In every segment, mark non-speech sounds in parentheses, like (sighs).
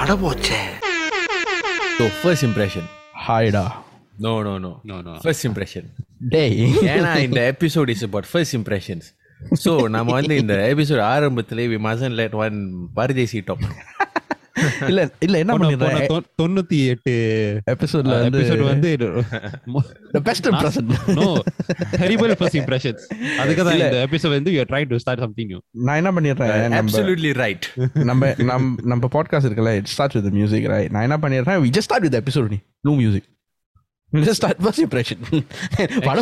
அட போச்சே So first impression. ஹாய்டா No, no, no. No, no. First impression. டேய் ஏன்னா இந்த episode is about first impressions so நம்ம வந்து இந்த எபிசோட் ஆரம்பத்திலே வி மசன் லெட் ஒன் பரதேசி டாப் (laughs) இல்ல இல்ல என்ன பண்ணிடுறேன் தொண்ணூத்தி எட்டு எபிசோட்ல வந்து எபிசோட் வந்து (laughs) the best impression. No terrible first impressions. (laughs) அதுக்கு தான் இந்த எபிசோட் வந்து you are trying to start something new நான் என்ன பண்ணிடுறேன்? நம்ம அப்சல்யூட்லி ரைட் நம்ம நம் நம்ம பாட்காஸ்ட் இருக்குல்ல it start with music right நான் என்ன பண்ணிடுறேன்? We just start with episode நீ no music just start first impression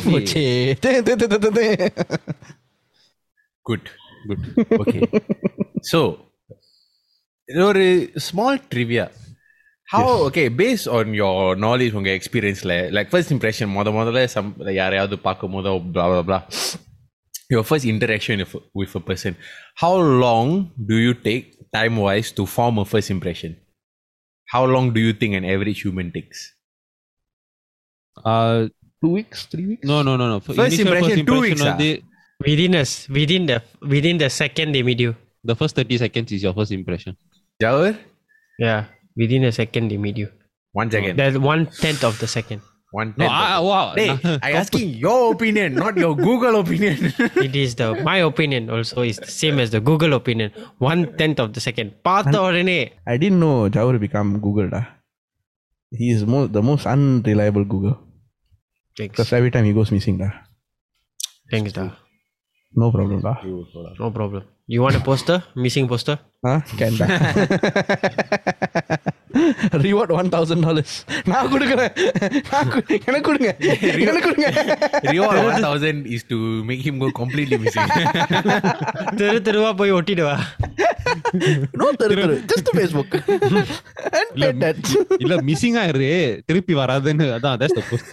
போச்சே. தே. குட் குட் ஓகே ஸோ ஒரு small trivia how okay base on your knowledge உங்கள் எக்ஸ்பீரியன்ஸில் லைக் ஃபர்ஸ்ட் இம்ப்ரெஷன் முத முதல்ல சம் யாரையாவது பார்க்கும் போதோ blah blah blah your first interaction with, with a person how long do you take time wise to form a first impression how long do you think an average human takes Two weeks, three weeks? No no no no First impression, two weeks, வந்து Within us, within the within the second they meet you. the first 30 seconds is your first impression Jauh? Eh? Yeah, within a second they meet you. One second. That's one tenth of the second. One tenth. No, I, wow. Hey. I asking your opinion, not your Google opinion. (laughs) it is the my opinion also is the same as the Google opinion. One tenth of the second. Path or I didn't know Jauh become Google. Da. He is most the most unreliable Google. Thanks. Because every time he goes missing. Da. Thanks, da. No problem, da. No problem. You want a poster? Missing poster? Huh? Can da. Reward one thousand dollars. நான் கொடுக்குறேன் நான் கு- எனக்கு கொடுங்க எனக்கு கொடுங்க Reward 1000 is to make him go completely missing. தெரு தெருவா போய் ஒட்டிடுவா நோ தெரு தெரு just Facebook and pay that. இல்ல மிஸ்ஸிங் ஆயிரு திருப்பி வராதுன்னு அதான் that's the post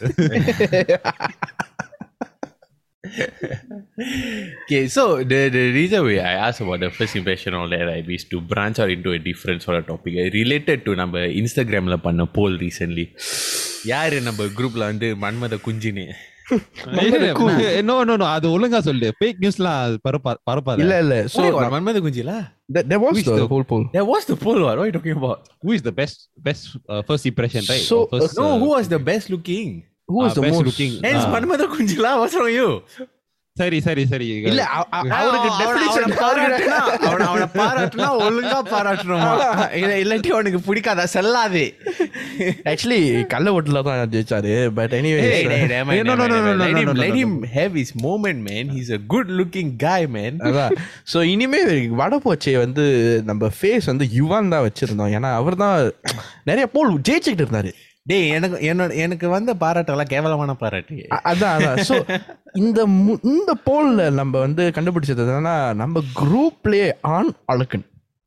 okay, so the, the reason why I asked about the first impression all that right, is to branch out into a different sort of topic. I related to நம்ம இன்ஸ்டாகிராம்ல பண்ண போல் recently யாரு நம்ம குரூப்ல வந்து மன்மத குஞ்சினு no no no அது ஒழுங்கா சொல்லு ஃபேக் நியூஸ்லாம் பரப்பா பரப்பாத இல்ல இல்ல So, so Manmatha குஞ்சிலா that, that was Which the the- whole poll That was the poll what? What are you talking about? who is the best best uh, first impression right So, Or first, No, uh, who was the best looking? who was ah, the most looking. ஹெல்ஸ் மன்மத குஞ்சிலா அவசரம் you சரி சரி சரி. இல்ல அவருக்கு definition பாராட்டுனா அவன அவன பாராட்டுனா ஒழுங்கா பாராட்டணுமா? இல்ல இல்லாட்டி உனக்கு பிடிக்காதா? செல்லாது. ஆக்சுவலி கள்ள ஓட்டுல தான் ஜெயிச்சாரு but anyway no no no have his moment man is a good looking guy man அதான். சோ இனிமே வடபோச்சே வந்து நம்ம ஃபேஸ் வந்து யுவான் தான் வச்சிருந்தோம். ஏன்னா அவர் தான் நிறைய போல் ஜெயிச்சுக்கிட்டு இருந்தாரு. டேய் எனக்கு என்னோட எனக்கு வந்த பாராட்டெல்லாம் கேவலமான பாராட்டு. அதான் அதான். ஸோ இந்த இந்த போல்ல நம்ம வந்து கண்டுபிடிச்சது என்னன்னா நம்ம குரூப்லயே ஆண்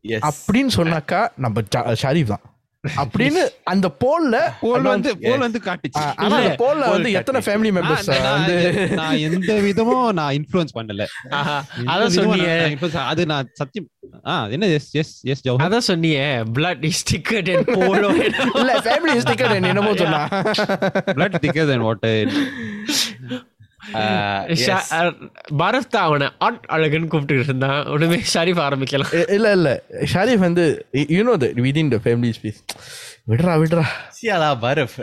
Yes. அப்படின்னு சொன்னாக்கா நம்ம ஷரீஃப் தான். அப்படின்னு அந்த போல்ல போல் வந்து போல் வந்து காட்டுச்சு. ஆனா போல்ல வந்து எத்தனை ஃபேமிலி மெம்பர்ஸ் வந்து நான் எந்த விதமும் நான் இன்ஃப்ளூயன்ஸ் பண்ணல. அத சொன்னியே அது நான் சத்தியம் என்ன எஸ் எஸ் எஸ் ஜவஹர் அத சொன்னியே பிளட் இஸ் திக்கர் தென் போலோ (laughs) இல்ல ஃபேமிலி இஸ் திக்கர் தென் என்னமோ (laughs) சொன்னா. பிளட் திக்கர் தென் வாட்டர் பரத் அவனை ஆட் அழகுன்னு கூப்பிட்டு இருந்தான் உடனே ஷரீஃப் ஆரம்பிக்கலாம். (laughs) இல்ல இல்ல. ஷரீஃப் வந்து you know the within the family space விடுறா விடுறா. சியாலா பரஃப்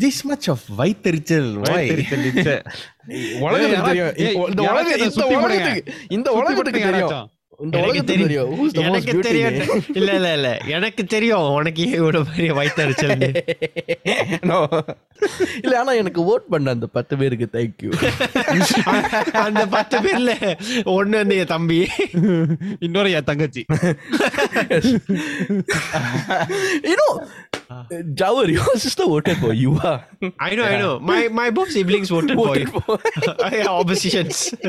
this much of வைத்தறிச்சல். இப்போ (laughs) இந்த. உலகத்துக்கு இந்த உலகத்துக்கு தெரியும். எனக்கு தெரியும். எனக்கு தெரியும்? இல்ல இல்ல இல்ல. எனக்கு தெரியும். உனக்கு ஏன் இவ்வளவு பெரிய வயிற்றுச்சல். (laughs) இல்ல ஆனா எனக்கு ஓட் பண்ண. அந்த பத்து பேருக்கு தேங்க்யூ (laughs) அந்த பத்து பேர்ல ஒண்ணு வந்து என் தம்பி. இன்னொரு என் தங்கச்சி. (laughs) Jawar, your sister voted for you. Huh? I know, yeah. I know. My my both siblings voted, voted for you. For... (laughs) (laughs) yeah, oppositions. (laughs)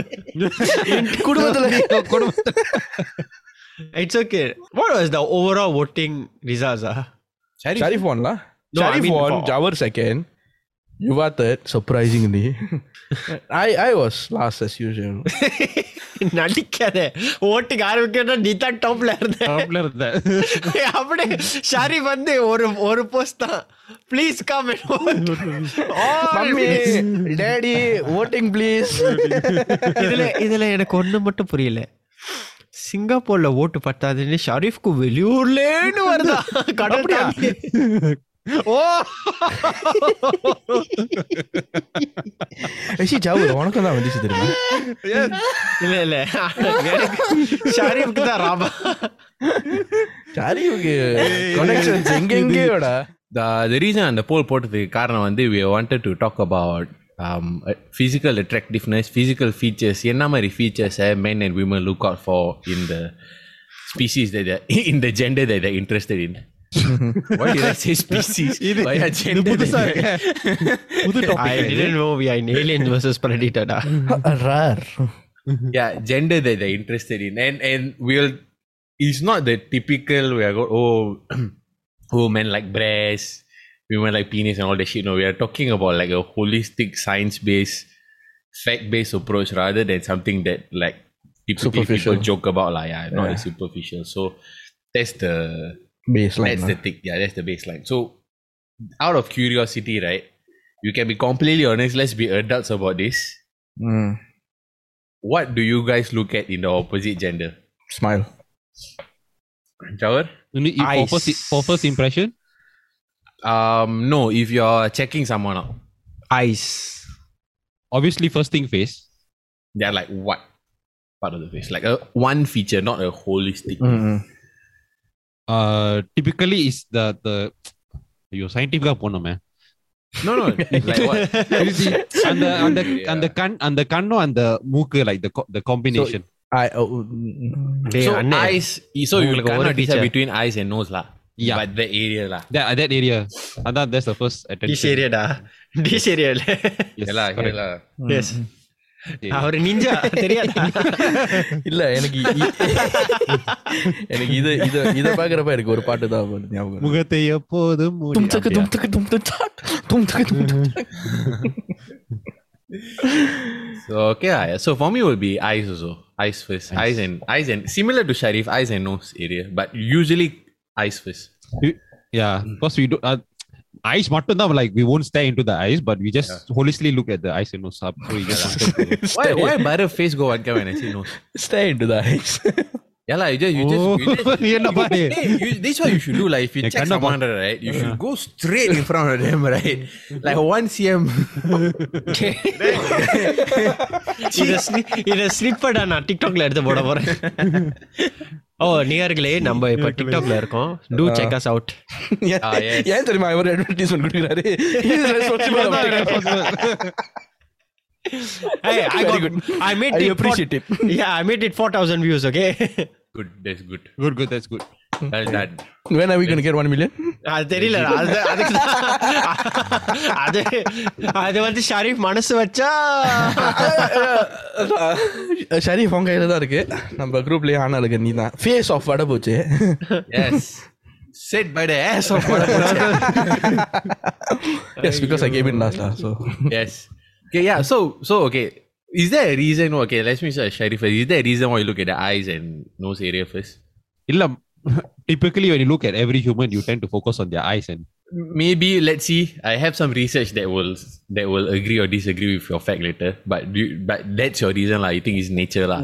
it's okay. What was the overall voting results? Huh? Sharif, Sharif won, lah. No, Sharif I mean, won, for... Jawar second, You third, surprisingly. I I was last as usual. (laughs) நடிக்காத. ஓட்டுக்கு ஆரம்பிக்கணும் நீ தான் டாப்ல இருந்த. டாப்ல இருந்த. அப்படியே ஷாரி வந்து ஒரு ஒரு போஸ்ட் தான். Please come Mummy, daddy, voting please. இதுல இதுல எனக்கு ஒண்ணு மட்டும் புரியல. சிங்கப்பூர்ல ஓட்டு பத்தாதுன்னு ஷரீஃப்க்கு வெளியூர்லேன்னு வருதா? கடல் தாண்டி. ஓ Actually, ஜாவு உனக்கும் தான் வந்துச்சு தெரியுமா இல்ல இல்ல எனக்கு ஷரீஃப்க்கு தான் Rafah சாரிவுக்கு connections எங்கெங்கேயோடா The the reason அந்த poll போட்டதுக்கு காரணம் வந்து we wanted to talk about um, uh, physical attractiveness, physical features. என்ன மாதிரி features eh, men and women look out for in the species that they're, in the Mm-hmm. what (laughs) did I say? Species. It, Why I gender? I didn't know we are in Alien versus Predator. Da. (laughs) Rar. yeah, gender that they're interested in, and and we'll. It's not the typical we are go oh, (clears throat) oh men like breasts, women like penis and all that shit. No, we are talking about like a holistic science based, fact based approach rather than something that like people, people joke about like yeah, not yeah. superficial. So that's the baseline. That's huh? the thing. Yeah, that's the baseline. So, out of curiosity, right? You can be completely honest. Let's be adults about this. Mm. What do you guys look at in the opposite gender? Smile. Jawar? Purpose, First impression? Um, no. If you're checking someone out, eyes. Obviously, first thing face. They're like what part of the face? Like a one feature, not a holistic. Mm-hmm uh typically is the the ஐயோ சயின்டிஃபிக்கா போனோமே (laughs) No, no, like what? அந்த அந்த Yeah. அந்த கண் அந்த கண்ணும் அந்த மூக்கு like the co- the combination ஐ டேய் so அண்ணே eyes, so you உங்களுக்கு ஒரு cannot decide feature. between eyes and nose lah. Yeah. But the area lah. that that area அதான் that's the first dish attention ஏரியாடா dish ஏரியால Yes, Yeah lah, correct. yeah lah. S அவர் ninja தெரியாதா இல்ல எனக்கு இ- எனக்கு இது இது இத பாக்குறப்ப எனக்கு ஒரு பாட்டு தான் வருது ஞாபகம் வருது. முகத்தை எப்போதும் மூடி- தும் தக்கு அப்படியா? தும் தக்கு தும் தக்கு சாட், தும் தக்கு தும் தக்கு So okay, ah, yeah. so for me it will be eyes also. Eyes first. Eyes and eyes and similar to Sharif, eyes and nose area, but usually eyes first. yeah because we do uh, eyes மட்டும் தான் like we won't stare into the eyes but we just holistically look at the eyes and nose up (laughs) so we just Why why butter face go one when I say nose? Stay into the eyes. (laughs) Yeah lah, you just you just, you just Oh, (laughs) என்ன பாரு Hey, you, this is what you should do. Like, if you Yeah, check kanna someone, right, you should go straight in front of them, (laughs) right? Like one cm. இத ஸ்னி- இத ஸ்னிப்படா நான் டிக்டாக்ல எடுத்து போட போறேன் (laughs) ஓ நேயர்களே நம்ம இப்ப டிக்டாக்ல இருக்கோம் டூ செக் அஸ் அவுட் ஏன் Ah, yes. ஏன் தெரியுமா இவர் அட்வர்டைஸ்மெண்ட் கொடுக்குறாரு He is responsible about it. hey i Very got good. i made I it appreciate it. yeah i made it 4000 views okay Good, that's good. good good that's good Well done. When are we going to get 1 million? அது தெரியல அது அதுக்கு தான். அது அது வந்து ஷரீஃப் மனசு வச்சா (laughs) ஷரீஃப் உங்க கையில தான் இருக்கு நம்ம குரூப்லயே ஆனா இருக்கு நீ தான் ஃபேஸ் ஆஃப் வட போச்சு Yes. Said by the ass of (laughs) what S because I came it last so Yes. Okay, yeah. So, so okay. Is there a reason? Okay, let's me say Sharif. first. Is there a reason why you look at the eyes and nose area first? இல்ல (laughs) typically when you look at every human you tend to focus on their eyes and Maybe let's see. I have some research that will that will agree or disagree with your fact later. But do, but that's your reason lah. You think it's nature lah.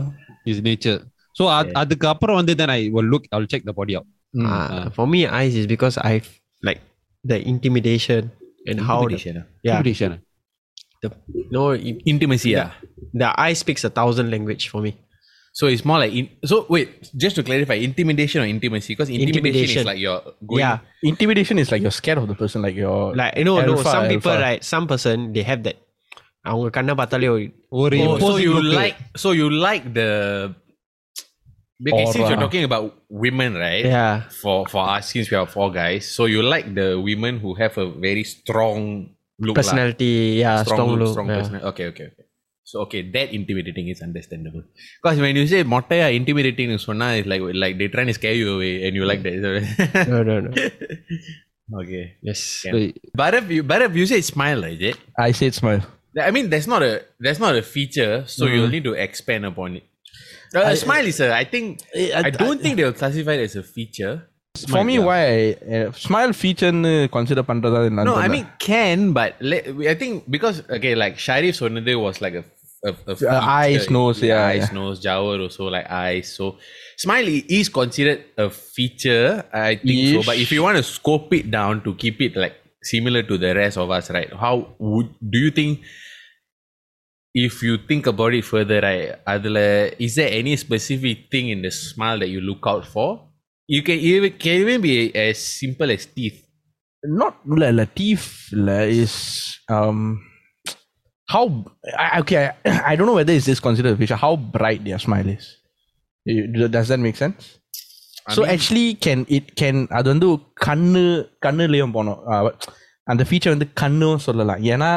his nature so அ- அதுக்கு அப்புறம் வந்து then I will look I'll check the body out Uh, for me eyes is because i like the intimidation and how the, Intimidation, ah. yeah Intimidation. the, no i- Intimacy, ah. the eye speaks a thousand language for me So it's more like in, so. Wait, just to clarify, intimidation or intimacy? Because intimidation, Intimidation. is like you're going. yeah intimidation is like you're scared of the person like you're like you know no Alpha, some people alpha. right some person they have that அவங்க கண்ணை பார்த்தாலே ஒரு ஒரு Oh, so imposing you look. like so you like the because since you're Aura. talking about women, right? yeah For for us, since we are four guys, so you like the women who have a very strong look personality, la. yeah, strong, strong look, strong yeah. personality. Okay, okay, okay. So okay, that intimidating is understandable. Because when you say Mottaya intimidating is it's like like they trying to scare you away and you like that. (laughs) no, no, no. (laughs) okay. Yes. Yeah. So, but if you but if you say smile, is it? I say smile. I mean that's not a that's not a feature, so mm. you'll need to expand upon it. Uh, I, smile is a I think I, I, I don't think they'll classify it as a feature. For me, why I, uh, smile feature consider பண்றதா No, I mean can, but le- I think because okay, like Sharif Sonade was like a, a, a feature. eyes, nose, yeah, eyes, yeah. nose. Jawar also like eyes. So smile i- is considered a feature. I think so. But if you want to scope it down to keep it like similar to the rest of us, right? How would do you think? If you think about it further, right, adula, is there any specific thing in the smile that you look out for? You can even can even be as simple as teeth. not இல்ல இல்ல teeth இல்ல is um how I, okay I, (clears throat) I don't know whether is this considered a feature how bright their smile is You- does that make sense so actually can it can அது வந்து கண்ணு கண்ணுலயும் போனோம் அந்த feature வந்து கண்ணும் சொல்லலாம் ஏன்னா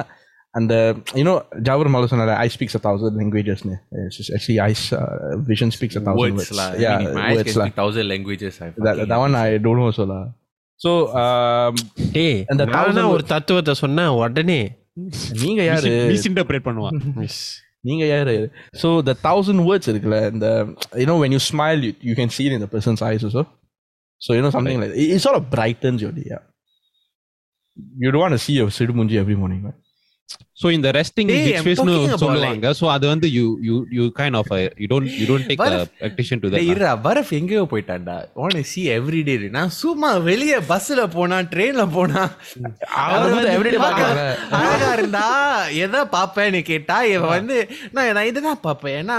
அந்த யூனோ ஜாவர் மாலு சொன்னால ஐ ஸ்பீக்ஸ் அ தௌசண்ட் லாங்குவேஜஸ்னு actually ice vision speaks a thousand words lah. I mean, if my eyes words can lah. speak thousand languages. I that, fucking that one I don't know so lah so um, டேய் அந்த நான் thousand ஒரு தத்துவத்தை சொன்னா உடனே நீங்க யாரு misinterpret பண்ணுவான் நீங்க யாரு so the thousand words இருக்குல்ல இந்த you know when you smile you, you can see it in the person's eyes also so you know something like it, it sort of brightens your day yeah you don't want to so இந்த resting about சொல்லுவாங்க. So அது வந்து you you you kind of you don't you don't take addition to that இருடா பரஃப் எங்கேயோ போயிட்டான்டா. Want see every day. நான் சும்மா வெளிய பஸ்ல போனா ட்ரெயின்ல போனா அவர் வந்து பார்க்க பார்க்கறாங்க. அழகா இருந்தா எதை பாப்பேன்னு கேட்டா இவன் வந்து நான் நான் இதுதான் பாப்பேன் ஏன்னா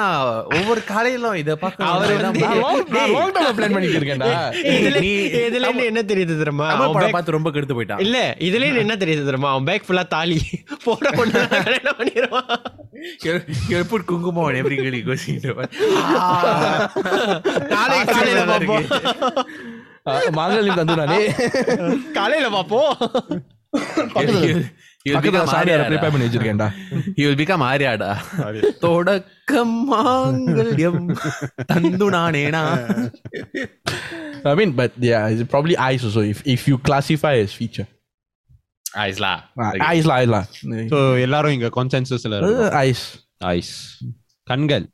ஒவ்வொரு காலையிலும் இதை பார்க்க அவர் வந்து- நான் long term plan பண்ணிட்டு இருக்கேன்டா. இதுல நீ- இதுல இருந்து என்ன தெரியுது தெரியுமா? அவன் பார்த்து ரொம்ப கெடுத்து போயிட்டான். இல்ல இதுல இருந்து என்ன தெரியுது தெரியுமா? அவன் பேக் ஃபுல்லா தாலி (laughs) போற ஒண்ணு கல்யாணம் பண்ணிடுவான் You put குங்குமம் on every girl he goes into. நாளைக்கு காலையில பாப்போம் மாங்கல்யம் தந்து நானே காலையில பாப்போம் He'll- he'll பக்கத்துல become சாரியார ஆர்யாடா. ப்ரிப்பேர் பண்ணி வச்சிருக்கேன்டா He will become ஆர்யாடா தொடக்கம் மாங்கல்யம் தந்து நானேனா I mean but yeah it's probably eyes also if if you classify as feature ஐஸ்லா Ah, eyes lah eyes lah so எல்லாரும் இங்க கான்சென்சஸ்ல Uh, இருக்கோம் eyes ஐஸ் கண்கள்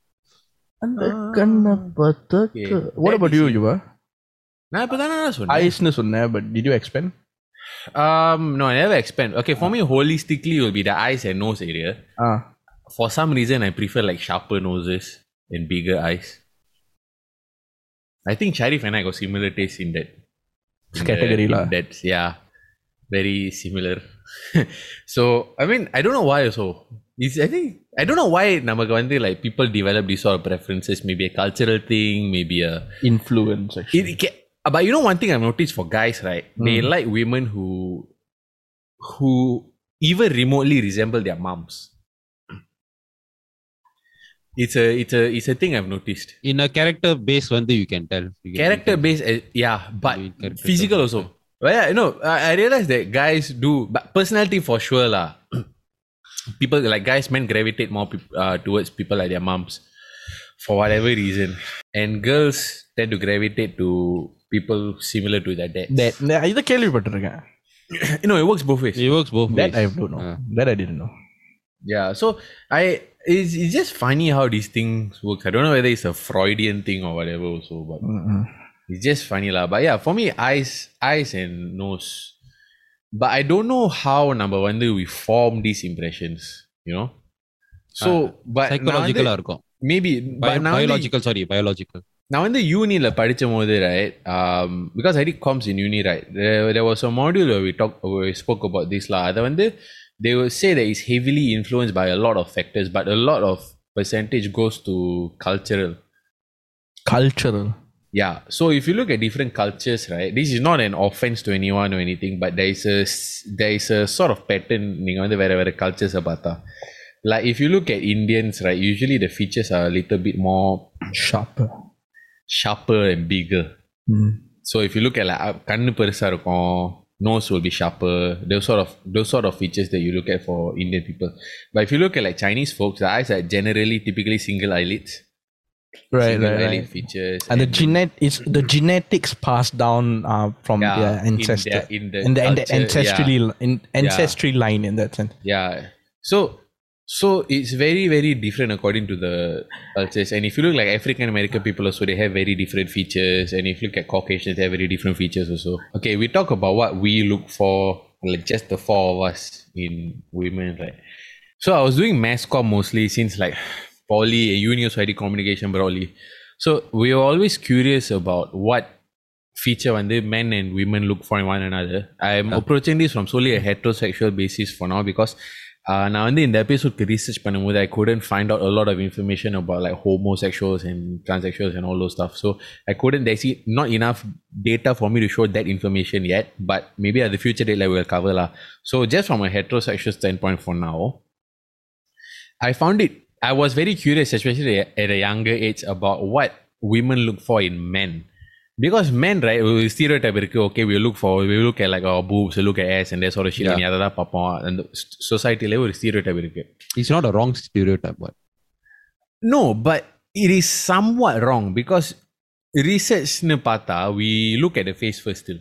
அந்த கண்ணை பார்த்த Okay. what about you Yuva நான் இப்பதானே சொன்னேன் eyesனு சொன்னேன் but did you expand Um, no, I never expand. Okay, for me, holistically, it will be the eyes and nose area. ah For some reason, I prefer like sharper noses and bigger eyes. I think Sharif and I got similar taste in that. in the- Category in lah. That's yeah, very similar. (laughs) so I mean, I don't know why also. It's, I think I don't know why நமக்கு வந்து like people develop these sort of preferences. Maybe a cultural thing, maybe a influence actually. it, it ca- but you know one thing I've noticed for guys, right? They like women who who even remotely resemble their moms. It's a it's a it's a thing I've noticed. In a character base வந்து you can tell Character based, uh, yeah, but Maybe character physical also. Well, yeah, you know, I, I realize that guys do, but personality for sure lah. (clears throat) people like guys, men gravitate more peop- uh, towards people like their moms for whatever reason, and girls tend to gravitate to people similar to their dads. that நான் இதை கேள்விப்பட்டிருக்கேன் (clears throat) you know, it works both ways. It works both that ways. I don't know Ah. that I didn't know Yeah. So I, it's, it's just funny how these things work. I don't know whether it's a Freudian thing or whatever. Also, but Mm-mm. it's just funny lah. But yeah, for me, eyes, eyes and nose. But I don't know how number one we form these impressions. You know. So, but சைக்காலஜிக்கலா இருக்கும் maybe but now biological sorry biological நான் வந்து யூனியில் படித்த போது right because I D comes in uni right there was a module where we talk where we spoke about this lah அதை வந்து they will say that it's heavily influenced by a lot of factors but a lot of percentage goes to cultural cultural yeah so if you look at different cultures right this is not an offense to anyone or anything but there is a s- there is a sort of pattern நீங்க வந்து வேற வேற cultures பார்த்தா like if you look at Indians right usually the features are a little bit more sharper sharper and bigger mm. So if you look at like uh, கண்ணு பெருசா இருக்கும் nose will be sharper those sort of those sort of features that you look at for Indian people but if you look at like Chinese folks the eyes are generally typically single eyelids right right, right. features and the genet is the genetics passed down uh, from Yeah, their ancestor in the in the, in the culture, ancestry in ancestry line in that sense yeah so So it's very, very different according to the cultures. And if you look like African American people also, they have very different features. And if you look at Caucasians, they have very different features also. Okay, we talk about what we look for, like just the four of us in women, right? So I was doing mass mostly since like poly, uni also I did communication broadly. So we were always curious about what feature when the men and women look for in one another. I'm approaching this from solely a heterosexual basis for now because uh, நான் வந்து இந்த எபிசோட்க்கு research பண்ணும்போது ஐ couldn't find out a lot of information about like homosexuals and transsexuals and all those stuff. So I couldn't there's e- not enough data for me to show that information yet. But maybe at the future date like we'll cover lah. So just from a heterosexual standpoint for now, I found it. I was very curious, especially at a younger age, about what women look for in men. Because men, right, we stereotype இருக்கு, okay, we look for, we look at like our boobs, we look at ass and that sort of shit. Yeah. நீ அதை தான் பார்ப்போம். அந்த சொசைட்டிலே ஒரு stereotype இருக்கு. It's not a wrong stereotype, but No, but it is somewhat wrong because research-னு பார்த்தா, we look at the face first still.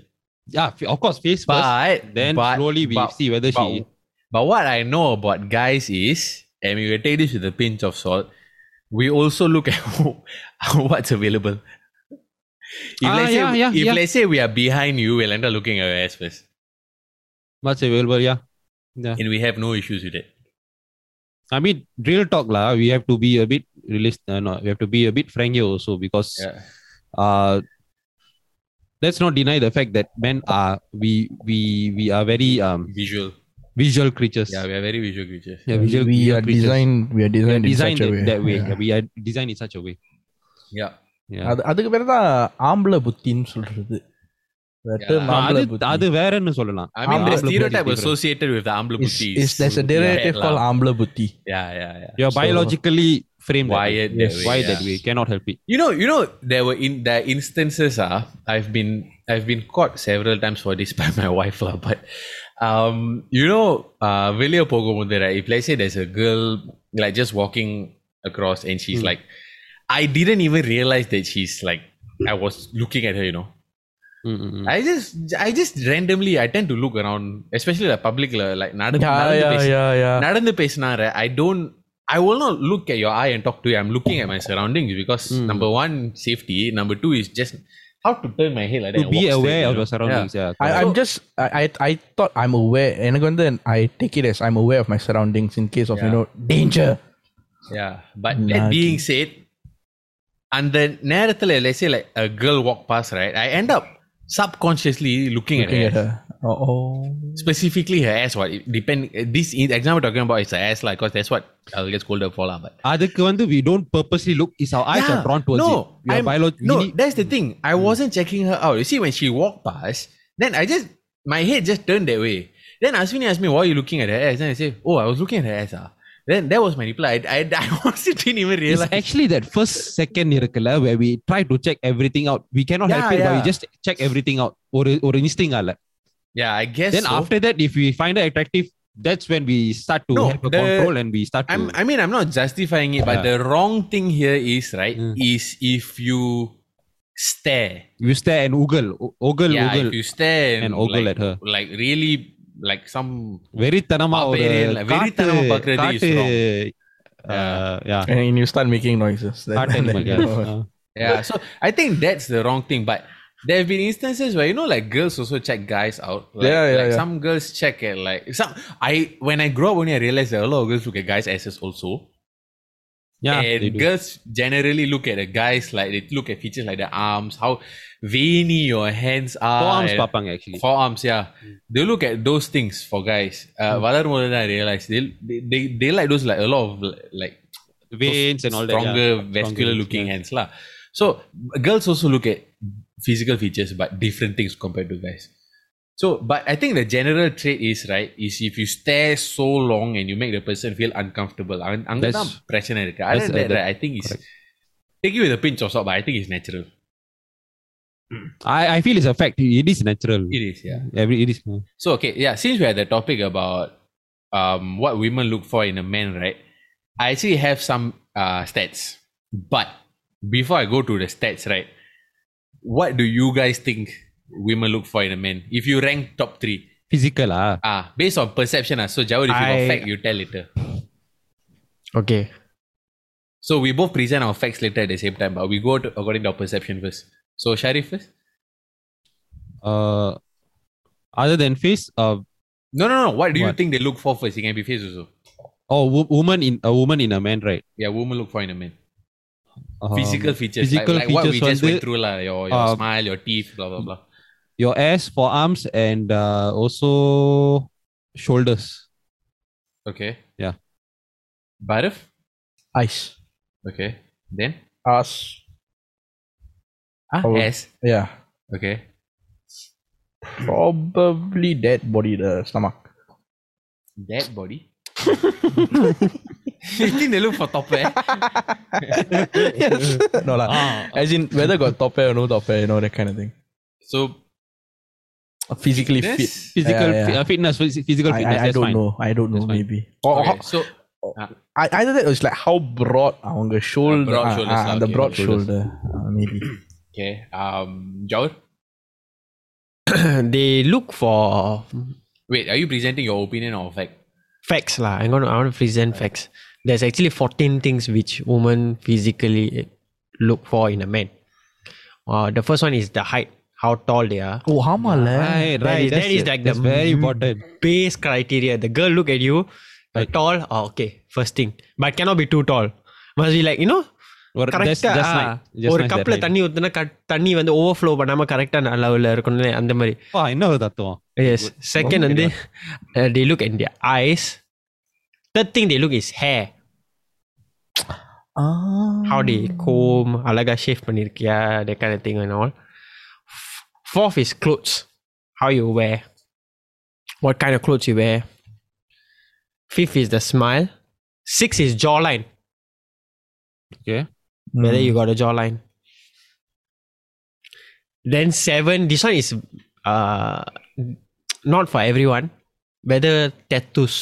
yeah, f- of course, face first. But, Then but, slowly we but, see whether but, she. but what I know about guys is, and we will take this with a pinch of salt, we also look at (laughs) what's available. If, Ah, let's, say, yeah, yeah, if yeah. let's say we are behind you, we'll end up looking at your ass first. What's available, yeah. Yeah. And we have no issues with it. I mean, real talk, lah. We have to be a bit realist. Uh, no, we have to be a bit frank here also because Yeah. uh, let's not deny the fact that men are we we we are very um Visual visual creatures. Yeah, we are very visual creatures. Yeah, visual, we visual are creatures. designed we are We are designed, designed in such a way. that, that way. Yeah. Yeah, We are designed in such a way. Yeah. Yeah. அது அதுக்கு பேர் தான் ஆம்பளை புத்தின்னு சொல்றது The Yeah. term No, ஆம்பளை அது புத்தி. அது வேறன்னு சொல்லலாம் I mean, the ஆம்பளை புத்தி stereotype different. associated with the Ambla It's, Buddhi it's, there's a derivative called ஆம்பளை புத்தி Yeah, yeah, yeah. You're So- biologically framed that way. Wired that Yes. way. Wired yeah. that way. Cannot help it. You know, you know, there were in the instances. Ah, I've been I've been caught several times for this by my (laughs) wife, lah. But um, you know, uh, வெளிய போகும்போது, right? If let's say there's a girl like just walking across and she's Hmm. like, I didn't even realize that she's like, I was looking at her, you know. Mm, mm, mm. I just I just randomly I tend to look around, especially like public, lah, like நடந்து Yeah, நடந்து yeah, பேச- yeah, yeah. நடந்து பேசினா I don't I will not look at your eye and talk to you. I'm looking at my surroundings because Mm. number one, safety. Number two is just how to turn my head like To that. and be walk straight, aware you of know? your surroundings. Yeah. I, correct. I'm just I, I I thought I'm aware எனக்கு வந்து I take it as I'm aware of my surroundings in case of you Yeah. know danger. Yeah. yeah. But that Nah, being said, அந்த நேரத்துல let's say like a girl walk past, right? I end up subconsciously looking, Looking at at her. her. Oh, oh. Specifically her ass. What it depend? This example talking about is her ass, like, because that's what I'll get scolded for, lah. But அதுக்கு வந்து we don't purposely look is our eyes Yeah. are drawn towards no, it. We are I'm- biolo- we no, need- that's the thing. I wasn't checking her out. You see, when she walked past, then I just my head just turned that way. Then Aswini asked me, "Why are you looking at her ass?" Then I say, "Oh, I was looking at her ass." Ah. Then that was my reply. I, I, I (laughs) honestly didn't even It's realize. actually that first second இருக்குல்ல where we try to check everything out. We cannot help Yeah, it, but we yeah. just check everything out. ஒரு ஒரு instinct ஆல. yeah, I guess. Then so. after that, if we find her attractive, that's when we start to no, have a control and we start. To, i mean, I'm not justifying it, yeah. but the wrong thing here is right mm. is if you stare, you stare and ogle, ogle, yeah, ogle. If you stare and, and ogle like, at her, like really, like some very tanama or like, very tanama kaate, is wrong. Uh, yeah, and you start making noises. Then, (laughs) animal, then, yeah. (laughs) yeah, so I think that's the wrong thing, but there have been instances where you know, like girls also check guys out. Like, yeah, yeah, like yeah. Some girls check it. like some. I when I grew up, only I realized that a lot of girls look at guys' asses also. Yeah, and girls generally look at the guys like they look at features like the arms, how veiny your hands are. Forearms, papang actually. Forearms, yeah. Mm. They look at those things for guys. Uh, mm. more than I realized they, they they they like those like a lot of like veins and all stronger, that. Stronger, yeah. vascular stronger looking yeah. hands, lah. So girls also look at physical features but different things compared to guys. So, but I think the general trait is right is if you stare so long and you make the person feel uncomfortable. அங்க- அங்கதான் That's- பிரச்சனை இருக்கு. Other that's, than that, uh, right, I think it's correct. take it with a pinch of salt, but I think it's natural. I, I feel it's a fact it is natural It is, yeah. every it is uh, So okay, yeah. Since we had the topic about um what women look for in a man, right? I actually have some uh stats. But before I go to the stats, right? what do you guys think women look for in a man? If you rank top three, physical ah ah, based on perception, ah. So Jawad, if you got fact, you tell later. Okay. So we both present our facts later at the same time, but we go to, according to our perception first. So Sharif first. Uh, other than face, uh, No, no, no. What do you think they look for first? It can be face also. oh, wo- woman in a woman in a man, right? Yeah, woman look for in a man um, physical features, physical like, like features what we just went through, la, your, your uh, smile, your teeth, blah, blah, blah. Your ass, forearms, and uh, also shoulders. Okay. Yeah. Barf? Eyes. Okay. Then? Ass. Ah, Probably. ass? Yeah. Okay. Probably dead body, the stomach. Dead body? (laughs) you think they look for top pair? yes. (laughs) No lah. Ah, As in whether got top pair or no top pair, you know that kind of thing. So physically fit, physical Yeah, yeah. Uh, fitness, physical I, fitness. I, I don't fine. know. I don't know. That's. Maybe. Or, Okay, so oh. uh, I, either that was it's like how broad on the ah, shoulder, broad ah, ah, the broad shoulders. shoulder, maybe. (clears throat) okay, um, Joel, (clears throat) they look for wait, are you presenting your opinion or fact? facts lah. I'm gonna I want to present facts There's actually 14 things which women physically look for in a man. Uh, the first one is the height, how tall they are. Oh, ஆமால Right, That right. is- that that's is it. like that's the very m- important. Base criteria. The girl look at you, like tall. Oh, okay, first thing. But cannot be too tall. Must be like you know Or just, கரெக்டா just like, just ஒரு nice கப்ல that தண்ணி ஊத்துனா க- தண்ணி வந்து over flow பண்ணாம கரெக்டா அளவுல இருக்கணும் அந்த மாதிரி height. Wow, என்ன ஒரு தத்துவம் எஸ் செகண்ட் வந்து they look at their ice third thing they look is hair how they comb அழகா shave பண்ணிருக்கியா that kind of thing and all fourth is clothes how you wear what kind of clothes you wear fifth is the smile six is jawline Okay. whether you got a jawline then seven this one is uh not for everyone whether tattoos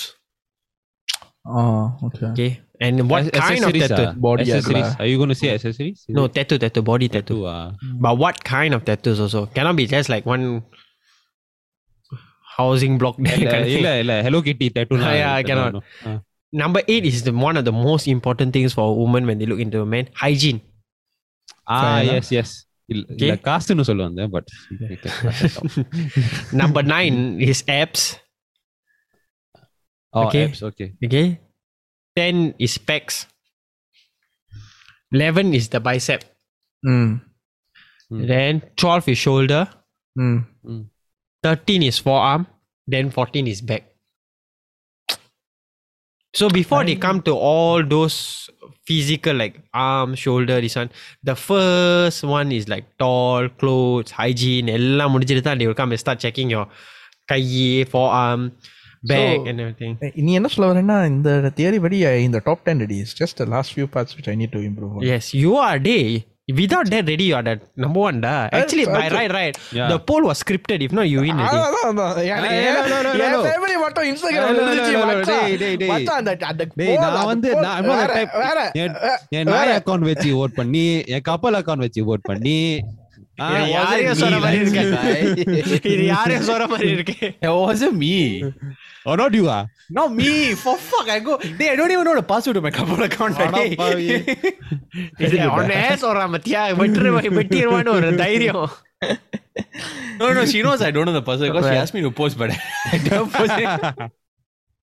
Oh, okay. okay and what Ac- kind of accessories, tattoo ah. Body accessories. lah. Are you going to say accessories? Is no it tattoo tattoo body tattoo tattoo. ah. But what kind of tattoos also? Cannot be just like one housing block (laughs) there. இல்ல kind of thing. இல்ல இல்ல Hello Kitty tattoo. (laughs) lah. Yeah, I cannot. No, no. Ah. Number eight is the one of the most important things for a woman when they look into a man. Hygiene. Ah, Fair yes, yes. இல்ல Okay. இல்ல காசுன்னு சொல்ல வந்தேன் but (laughs) Number nine is abs. oh Okay. abs, okay Okay. Ten is pecs. Eleven is the bicep. Mm. Hmm. Then twelve is shoulder. Mm. Thirteen is forearm. Then fourteen is back. So before they come to all those physical like arm, shoulder, this one, the first one is like tall, clothes, hygiene, எல்லாம் முடிச்சிட்டு தான் they will come and start checking your guy, forearm, back and everything நீ என்ன சொல்ல வரேன்னா இந்த theory படி இந்த top 10 ready is just the last few parts which i need to improve on. Yes you are day without that ready you are that number one da actually by right right yeah. the poll was scripted. If not you win it everybody மட்டும் Instagram எழுதிச்சு மச்சான் அந்த அந்த டேய் நான் வந்து நான் I'm not the type account வெச்சி வோட் பண்ணி என் கப்பல் அக்கவுண்ட் வெச்சி வோட் பண்ணி (laughs) யாரையும் சொல்ற மாதிரி இருக்கு (laughs) இது யாரையும் சொல்ற மாதிரி இருக்கு. It wasn't Oh, not you ah. Not me. For fuck, I go. Hey, I don't even know the password to my couple account. அட Hey. பாவி. (laughs) இது உன்னை சொல்றான் மத்தியா வெட்டுருவா- வெட்டிருவான்னு ஒரு தைரியம் No, no, she knows I don't know the password because she asked me to post, but (laughs) I don't post it.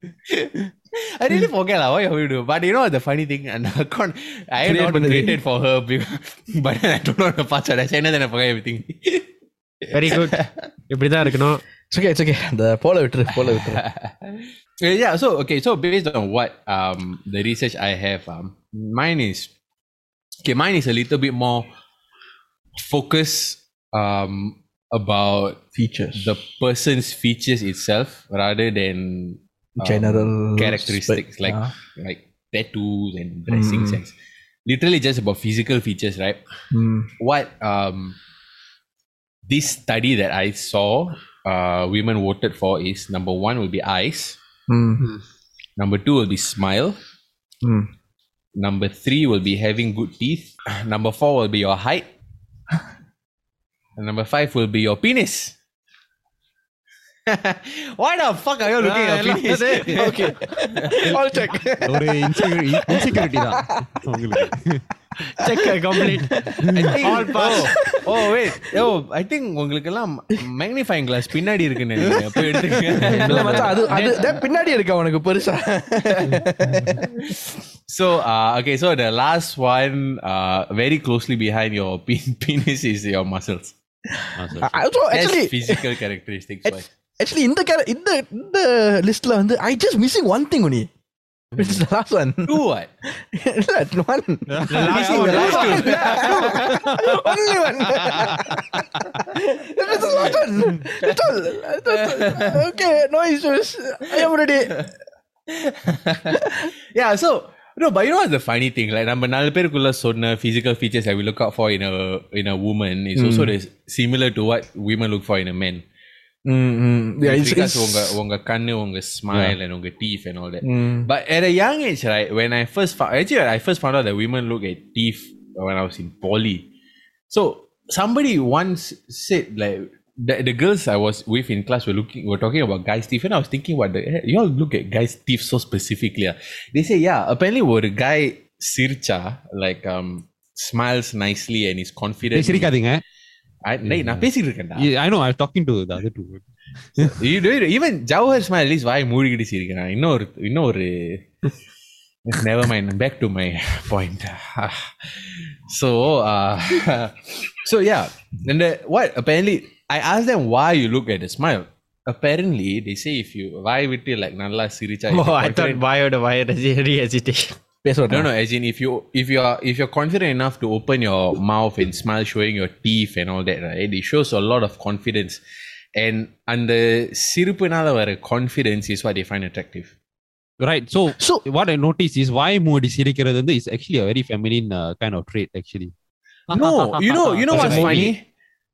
(laughs) I really forget lah. What you do? But you know the funny thing, an account I have Create not பண்ணது. created for her, because, but I don't know the password. I said then I forget everything. Very good இப்படிதான் இருக்கணும் It's okay. It's okay. The follow it. Follow trip yeah. So okay. So based on what um the research I have um mine is okay. Mine is a little bit more focused um about features the person's features itself rather than um, general characteristics like uh. like tattoos and dressing mm. sense literally just about physical features right mm. what um this study that i saw uh women voted for is number one will be eyes, Mm. number two will be smile, Mm. number three will be having good teeth, (sighs) number four will be your height, (laughs) and number five will be your penis. (laughs) Why the fuck are you looking Ah, at your penis? (laughs) okay. (laughs) I'll check. ஒரு insecurity insecurity தான் உங்களுக்கு Check uh, complete. I think, All pass. Oh, oh wait. Oh, I think உங்களுக்கெல்லாம் magnifying class பின்னாடி இருக்குன்னு நினைக்கிறேன். போய் இல்ல எடுத்துக்கங்க. மச்சான் அது அது that பின்னாடி இருக்கா உனக்கு பெருசா so, uh, okay, so the last one, uh, very closely behind your pe- penis is your muscles. so That's actually physical characteristics. wise. actually இந்த கேர- இந்த இந்த லிஸ்ட்ல வந்து I just missing one thing only which is the last one Two what? (laughs) இல்ல one Missing (laughs) the last two. (laughs) only one This is the last one that's all That's all. okay no issues I am ready yeah, so no, but you know what's the funny thing? Like நம்ம நாலு பேருக்குள்ள சொன்ன physical features that we look out for in a in a woman is also the, similar to what women look for in a man. mm, mm. yeah With it's, regards it's to உங்க உங்க கண்ணு உங்க smile and உங்க teeth and all that. mm. But at a young age, right, when I first found actually I first found out that women look at teeth when I was in poly. So somebody once said like the, the girls I was with in class were looking were talking about guys' teeth, and I was thinking, what the hell? You all look at guys' teeth so specifically. ah. They say, yeah, apparently what a guy sircha like um smiles nicely and is confident. சிரிக்காதீங்க I, டேய், நான் பேசிட்டு இருக்கேன்டா. I know I talking to the other two (laughs) You do it. Even Jawahar smile at least வாய் மூடிக்கிட்டு சிரிக்கிறான் இன்னொரு இன்னொரு never mind back to my point (laughs) so uh (laughs) so yeah and the, what apparently I asked them why you look at the smile apparently they say if you வாய் விட்டு like நல்லா சிரிச்சா if Oh, you're I thought confident- why the why the hesitation. பேச no விட்டேன் no as in if you if you are if you're confident enough to open your mouth and smile showing your teeth and all that right it shows a lot of confidence and அந்த சிரிப்புனால வர confidence is what they find attractive right so so what I notice is வாய் மூடி சிரிக்கிறது வந்து is actually very feminine kind of trade actually no (laughs) you know you know As a what's movie. funny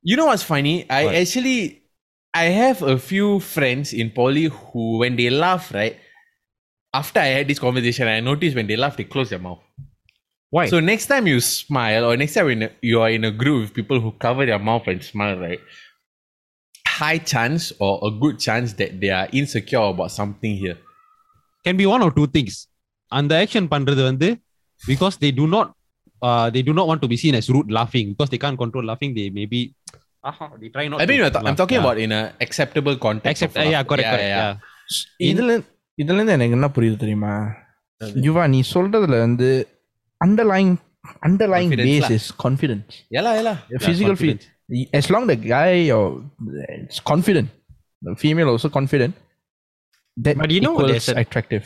you know what's funny i What? actually i have a few friends in poly who when they laugh right after i had this conversation i noticed when they laugh they close their mouth Why? so next time you smile or next time when you are in a group with people who cover their mouth and smile right high chance or a good chance that they are insecure about something here can be one R two things அந்த action பண்றது வந்து because they to not they to not want to be seen as rude laughing because they can't control laughing they maybe they try not i mean to i'm ta- I'm laugh. talking Yeah. about in a acceptable context Except, of uh, yeah, laughter. correct, correct, yeah. இதுல இதுல இருந்து எனக்கு என்ன புரியுது தெரியுமா யுவா நீ சொல்றதுல வந்து underlying underlying Confidence base lah. Is confidence yeah, la, yeah, la. physical feel as long the guy or it's confident the female also confident that But you know equals there's a- attractive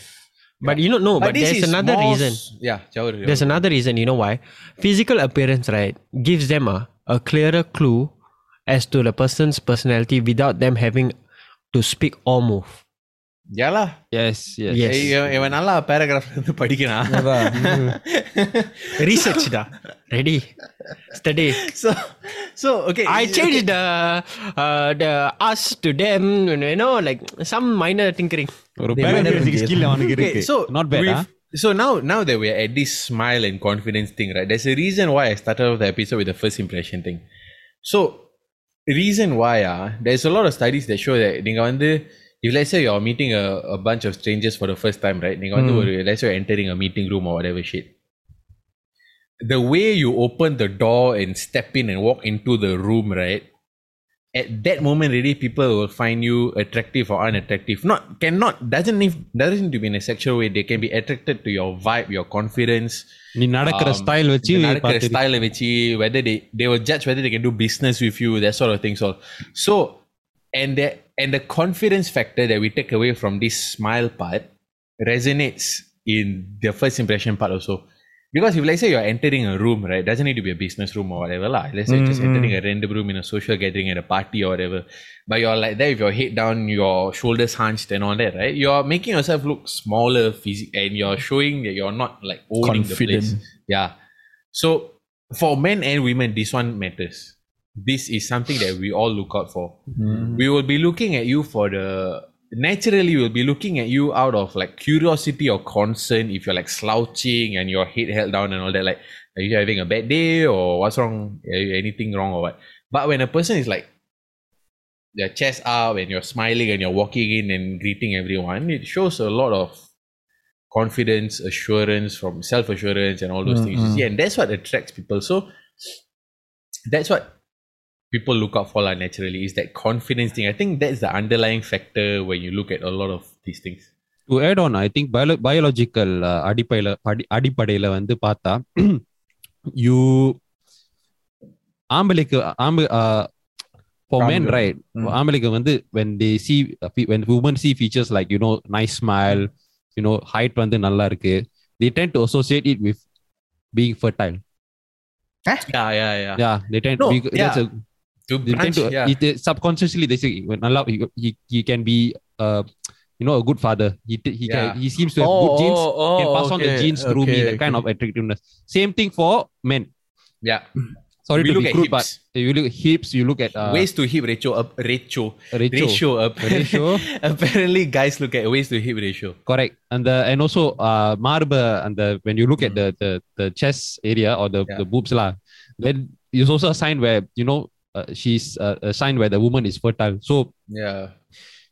But you know, no, but, this there's is another more reason. s- Yeah, Jawar, There's another reason, you know why? Physical appearance, right, gives them a, a clearer clue as to the person's personality without them having to speak or move. Yeah lah. yes yes Yes. ஏய், இவன் இவன் நல்லா paragraph வந்து படிக்கிறான் Research da. Ready. Study. so so okay I okay. changed the uh, the us to them, you know, like some minor tinkering. ஒரு They might have parent been skill அவனுக்கு okay இருக்கு so not bad we've- so now now that we're at this smile and confidence thing right there's a reason why I started off the episode with the first impression thing so reason why ah there's a lot of studies that show that நீங்க வந்து if let's say you're meeting a, a bunch of strangers for the first time right நீங்க வந்து Mm. ஒரு let's say you're entering a meeting room or whatever shit the way you open the door and step in and walk into the room right at that moment really people will find you attractive or unattractive not cannot doesn't need doesn't need to be in a sexual way they can be attracted to your vibe your confidence நீ நடக்கிற Um, style வச்சு the நடக்கிற பார்த்து style வச்சு whether they they will judge whether they can do business with you that sort of things all so and the and the confidence factor that we take away from this smile part resonates in the first impression part also because if let's say you're entering a room right doesn't need to be a business room or whatever lah. let's say just Mm, entering a random room in a social gathering at a party or whatever but you're like there with your head down your shoulders hunched and all that right you're making yourself look smaller phys- and you're showing that you're not like owning the place yeah. So for men and women, this one matters. This is something that we all look out for. Mm. We will be looking at you for the naturally we'll be looking at you out of like curiosity or concern if you're like slouching and your head held down and all that. Like, are you having a bad day or what's wrong? Are you- anything wrong or what? But when a person is like their chest up and you're smiling and you're walking in and greeting everyone, it shows a lot of confidence, assurance, from self assurance, and all those mm, things. You see, mm. and that's what attracts people. So that's what people look out for lah, naturally is that confidence thing. I think that's the underlying factor when you look at a lot of these things. To add on I think bio biological அடிப்படையில அடி அடிப்படையில வந்து பார்த்தா you ஆம்பளைக்கு ஆம்பு for men ஆண்கள். Right ம். ஆம்பளைக்கு வந்து when they see when women see features like you know nice smile you know height வந்து நல்லா இருக்கு they tend to associate it with being fertile Yeah, yeah, yeah. yeah they tend No, to yeah. that's a to branch, to, yeah. Subconsciously they say when allow he, he, he can be uh, you know a good father. He he yeah. can, he seems to have oh, good genes. Oh, oh, can pass okay. on the genes through okay, me. That okay. kind of attractiveness. Same thing for men. Yeah. (clears throat) Sorry we to look be crude, but you look at hips. You look at uh, waist to hip ratio. Uh, ratio. Ratio. ratio, (laughs) ratio. (laughs) apparently, guys look at waist to hip ratio. Correct. And the and also uh marble and the when you look mm. at hmm. the the the chest area or the yeah. the boobs lah, then it's also a sign where you know uh, she's uh, a sign where the woman is fertile. So yeah,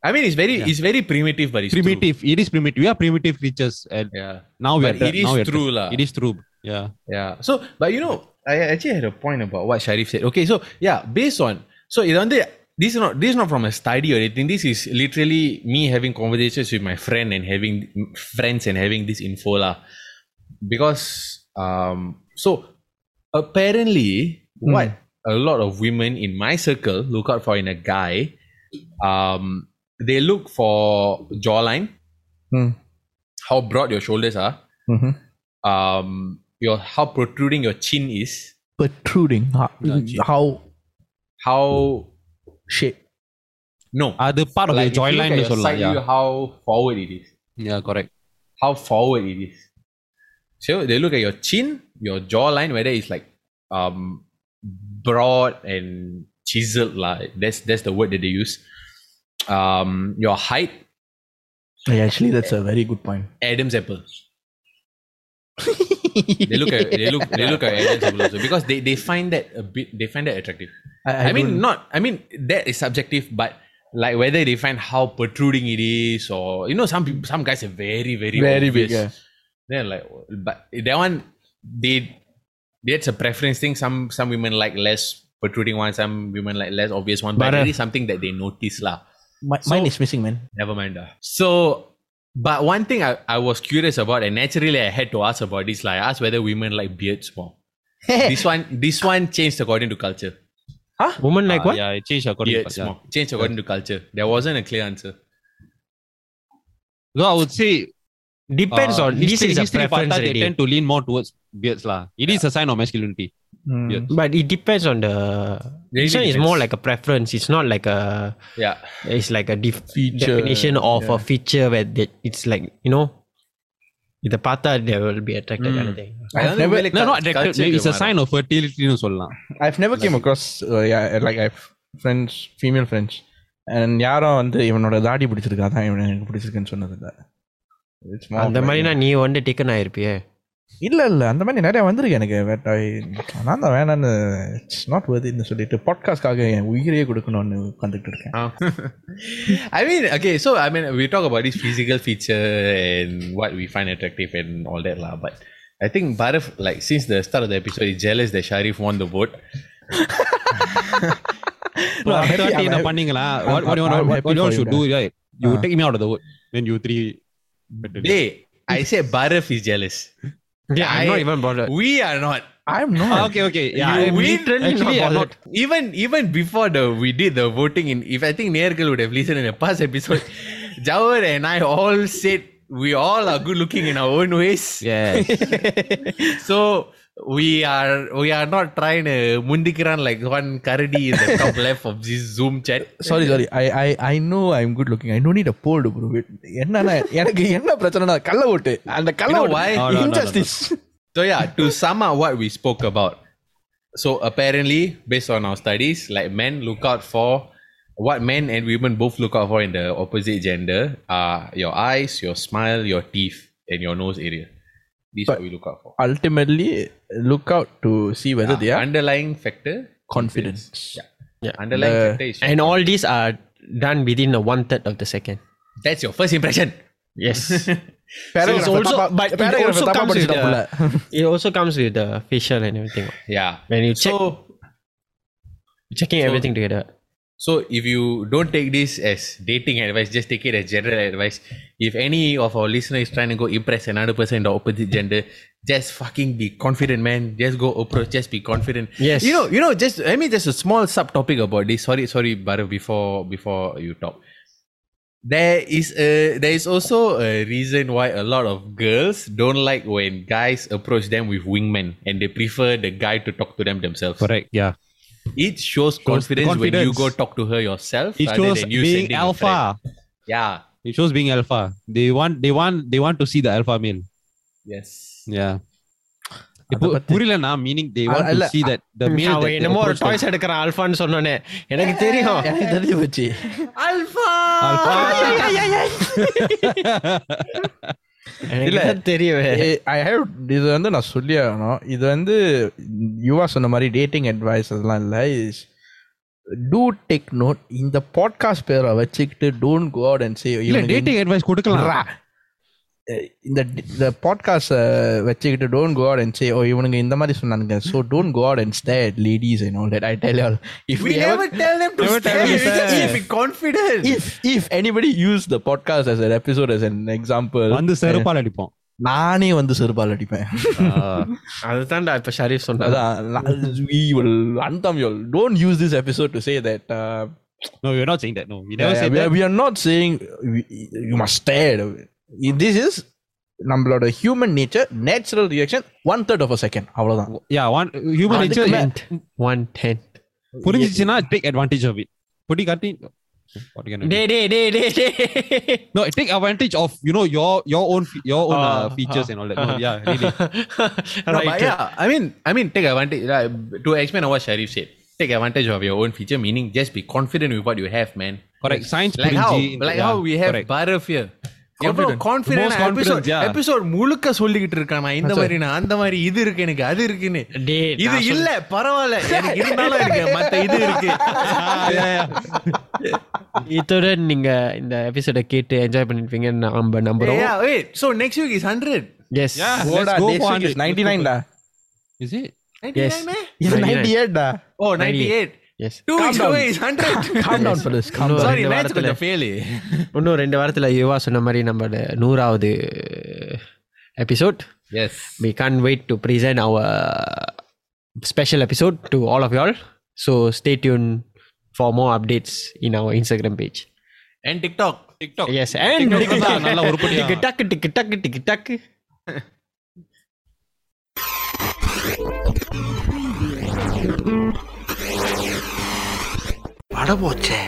I mean it's very yeah. it's very primitive, but it's primitive. True. It is primitive. We are primitive creatures, and yeah, now we're. It is true, la. It is true. Yeah, yeah. So, but you know, I actually had a point about what Sharif said. Okay, so yeah, based on so it on the this is not this is not from a study or anything. This is literally me having conversations with my friend and having friends and having this info lah. Because um so apparently mm. what a lot of women in my circle look out for in a guy um they look for jawline. Mm. how broad your shoulders are. Mm-hmm. um your how protruding your chin is. Protruding. How how, shape? No. Ah, Other part like of the jawline is look yeah. how forward it is. Yeah correct. How forward it is. So they look at your chin your jawline whether it's like um broad and chiseled like that's that's the word that they use um your height Yeah, actually, that's a very good point. adam's apple they look at they look they look at adam's apple also because they, they find that a bit they find that attractive I, mean, don't- not. I mean, that is subjective, but like whether they find how protruding it is, or you know, some people, some guys are very, very, very obvious. big. Yeah. They're like, but that one, they, that's a preference thing. Some some women like less protruding one, some women like less obvious one. But, But, uh, it is something that they notice lah. Mi- So- mine is missing, man. Never mind. lah. So, but one thing I, I was curious about, and naturally I had to ask about this. Like, I asked whether women like beards more. (laughs) this one, this one changed according to culture. Huh? Woman like Uh, what? Yeah. It changed according Beards to culture. more. Changed according to culture. There wasn't a clear answer. So I would say Depends uh, on this history, is a history preference பார்த்தா they already. tend to lean more towards beards lah. It is a sign of masculinity. Mm. Yeah. But it depends on the. Really this one is depends. more like a preference. It's not like a. Yeah. It's like a def- Feature, definition of yeah. a feature where they, it's like you know. இதை பார்த்தா they will be attracted kind of thing. I've never- No, not attracted. Maybe it's a sign of fertility னு சொல்லலாம். I've never came across uh, yeah like I've friends female friends and யாரும் வந்து இவனோட தாடி பிடிச்சிருக்கா தான் இவன் எனக்கு பிடிச்சிருக்குன்னு சொன்னது இல்ல It's more அந்த of like- மாதிரினா நீ வந்து டேக்கன் ஆயிருப்பியே இல்ல இல்ல அந்த மாதிரி நிறைய வந்திருக்கு எனக்கு but I- நான் தான் வேணான்னு இட்ஸ் நாட் வருதுன்னு சொல்லிட்டு பாட்காஸ்ட்காக என் உயிரையே கொடுக்கணும்னு உட்காந்துட்டு இருக்கேன் I mean, okay, so I mean, we talk about this physical feature and what we find attractive and all that, lah. But I think Bharaf, like, since the start of the episode, is jealous that Sharif won the vote. No, I'm happy- Thirty I'm என்ன happy- பண்ணீங்களா? I'm- What what you I'm want happy what you for want you, should do, right? You Ah. take me out of the vote when you three. Hey, I say Bharaf is jealous. Yeah, I'm I- not even bothered. We are not. I'm Ah, not okay, okay. Yeah, You I'm win. literally Actually, not I'm. Even even before the we did the voting in, if I think Nergal would have listened in a past episode, (laughs) Jawar and I all said we all are good looking in our own ways. Yeah. (laughs) So we are we are not trying to mundikiran like one karadi in the top (laughs) left of this Zoom chat. Sorry sorry I I I know I am good looking I no need a bolt bro என்னன்னா எனக்கு என்ன பிரச்சனைனா கள்ள ஓட்டு அந்த கள்ள You know ஓட்டு why? No, no, no, no, no. Injustice So yeah, to sum up what we spoke about. So apparently, based on our studies, like men look out for what men and women both look out for in the opposite gender are your eyes, your smile, your teeth, and your nose area. These but we look out for. Ultimately, look out to see whether yeah. they are underlying factor confidence. Yeah. Yeah. Underlying factor is and all these are done within a one third of the second. That's your first impression. Yes. (laughs) (laughs) it also, comes with the, (laughs) it also comes with the facial and everything. Yeah. When you check, so, checking so, everything together. So if you don't take this as dating advice, just take it as general advice. If any of our listeners is trying to go impress another person in the opposite gender, just fucking be confident, man. Just go approach, just be confident. Yes. You know, you know, just I mean just a small subtopic about this. Sorry, sorry, Bharat, before before you talk. There is a there is also a reason why a lot of girls don't like when guys approach them with wingmen and they prefer the guy to talk to them themselves. Correct. Yeah. It shows confidence, when you confidence. go talk to her yourself. It rather shows than you being sending a alpha. friend. Yeah. It shows being alpha. They want they want they want to see the alpha male. Yes. Yeah. அத பத்தி- புரியலனா meaning they want இல்ல, to see that the male அவன் that they என்னமோ ஒரு approach them. Toys எடுக்கிற ஆல்ஃபான்னு சொன்னோன்னே எனக்கு தெரியும் எனக்கு தெரிஞ்சு போச்சு Alpha. Alpha. எனக்கு தான் தெரியும். ஐ ஹேவ் இது வந்து நான் சொல்லி ஆகணும் இது வந்து யுவா சொன்ன மாதிரி டேட்டிங் அட்வைஸ் அதெல்லாம் இல்லை. இஸ் டூ டேக் நோட் இந்த பாட்காஸ்ட் பேரை வச்சுக்கிட்டு don't go out and say இல்ல டேட்டிங் அட்வைஸ் கொடுக்கலாம். இந்த இந்த பாட்காஸ்ட் வச்சுக்கிட்டு don't go out and say oh இவனுங்க இந்த மாதிரி சொன்னானுங்க so don't go out and stay ladies and all that I tell all if We never tell them to Never stay. tell them We to just stay. be confident. if if anybody use the podcast as an episode as an example வந்து செருப்பால் அடிப்போம் நானே வந்து செருப்பால் அடிப்பேன் அதுதான்டா இப்ப ஷரீஃப் சொன்னது அதான் we will anthem you don't use this episode to say that uh, no we're not saying that no we never yeah, said we, that are, we are not saying we, you must stare this is நம்மளோட human nature natural reaction one third of a second அவ்வளவுதான் yeah one human nature one ten புரிஞ்சிச்சுன்னா take advantage of it பொடி காட்டி what you gonna do? Day day day day day no take advantage of you know your your own fe- your own uh, Ah, features ah. and all that no, yeah really (laughs) No, but yeah, I mean, I mean, take advantage. Like, to explain what Sharif said, take advantage of your own feature. Meaning, just be confident with what you have, man. correct science Like how, புரிஞ்சு, like yeah, how we have correct. Bharat here. Episode முழுக்க சொல்லிக்கிட்டு இருக்கேன். இந்த மாதிரி அந்த மாதிரி இது இருக்கு எனக்கு அது இருக்குன்னு. இது இல்ல பரவாயில்ல. மத்த இது இருக்கு. (laughs) நீங்க இந்த எபிசோட கேட்டு என்ஜாய் பண்ணிருப்பீங்கன்னு நம்ம நம்புறோம். சோ நெக்ஸ்ட் வீக் இஸ் 100 எஸ் ஓடா நெக்ஸ்ட் வீக் இஸ் 99 டா டா ஓ 98 S two Calm weeks down. away is 100 calm down fellas calm down sorry ரெண்டு மேட்ச் வாரத்துல. கொஞ்சம் ஃபெயில் இன்னும் ரெண்டு வாரத்துல யுவா சொன்ன மாதிரி நம்மளோட நூறாவது episode yes we can't wait to present our special episode to all of y'all so stay tuned for more updates in our instagram page and tiktok tiktok yes and TikTok தான் நல்லா உருப்படியா. டிக்கு டக்கு டிக்கு டக்கு டிக்கு டக்கு அட போச்சே.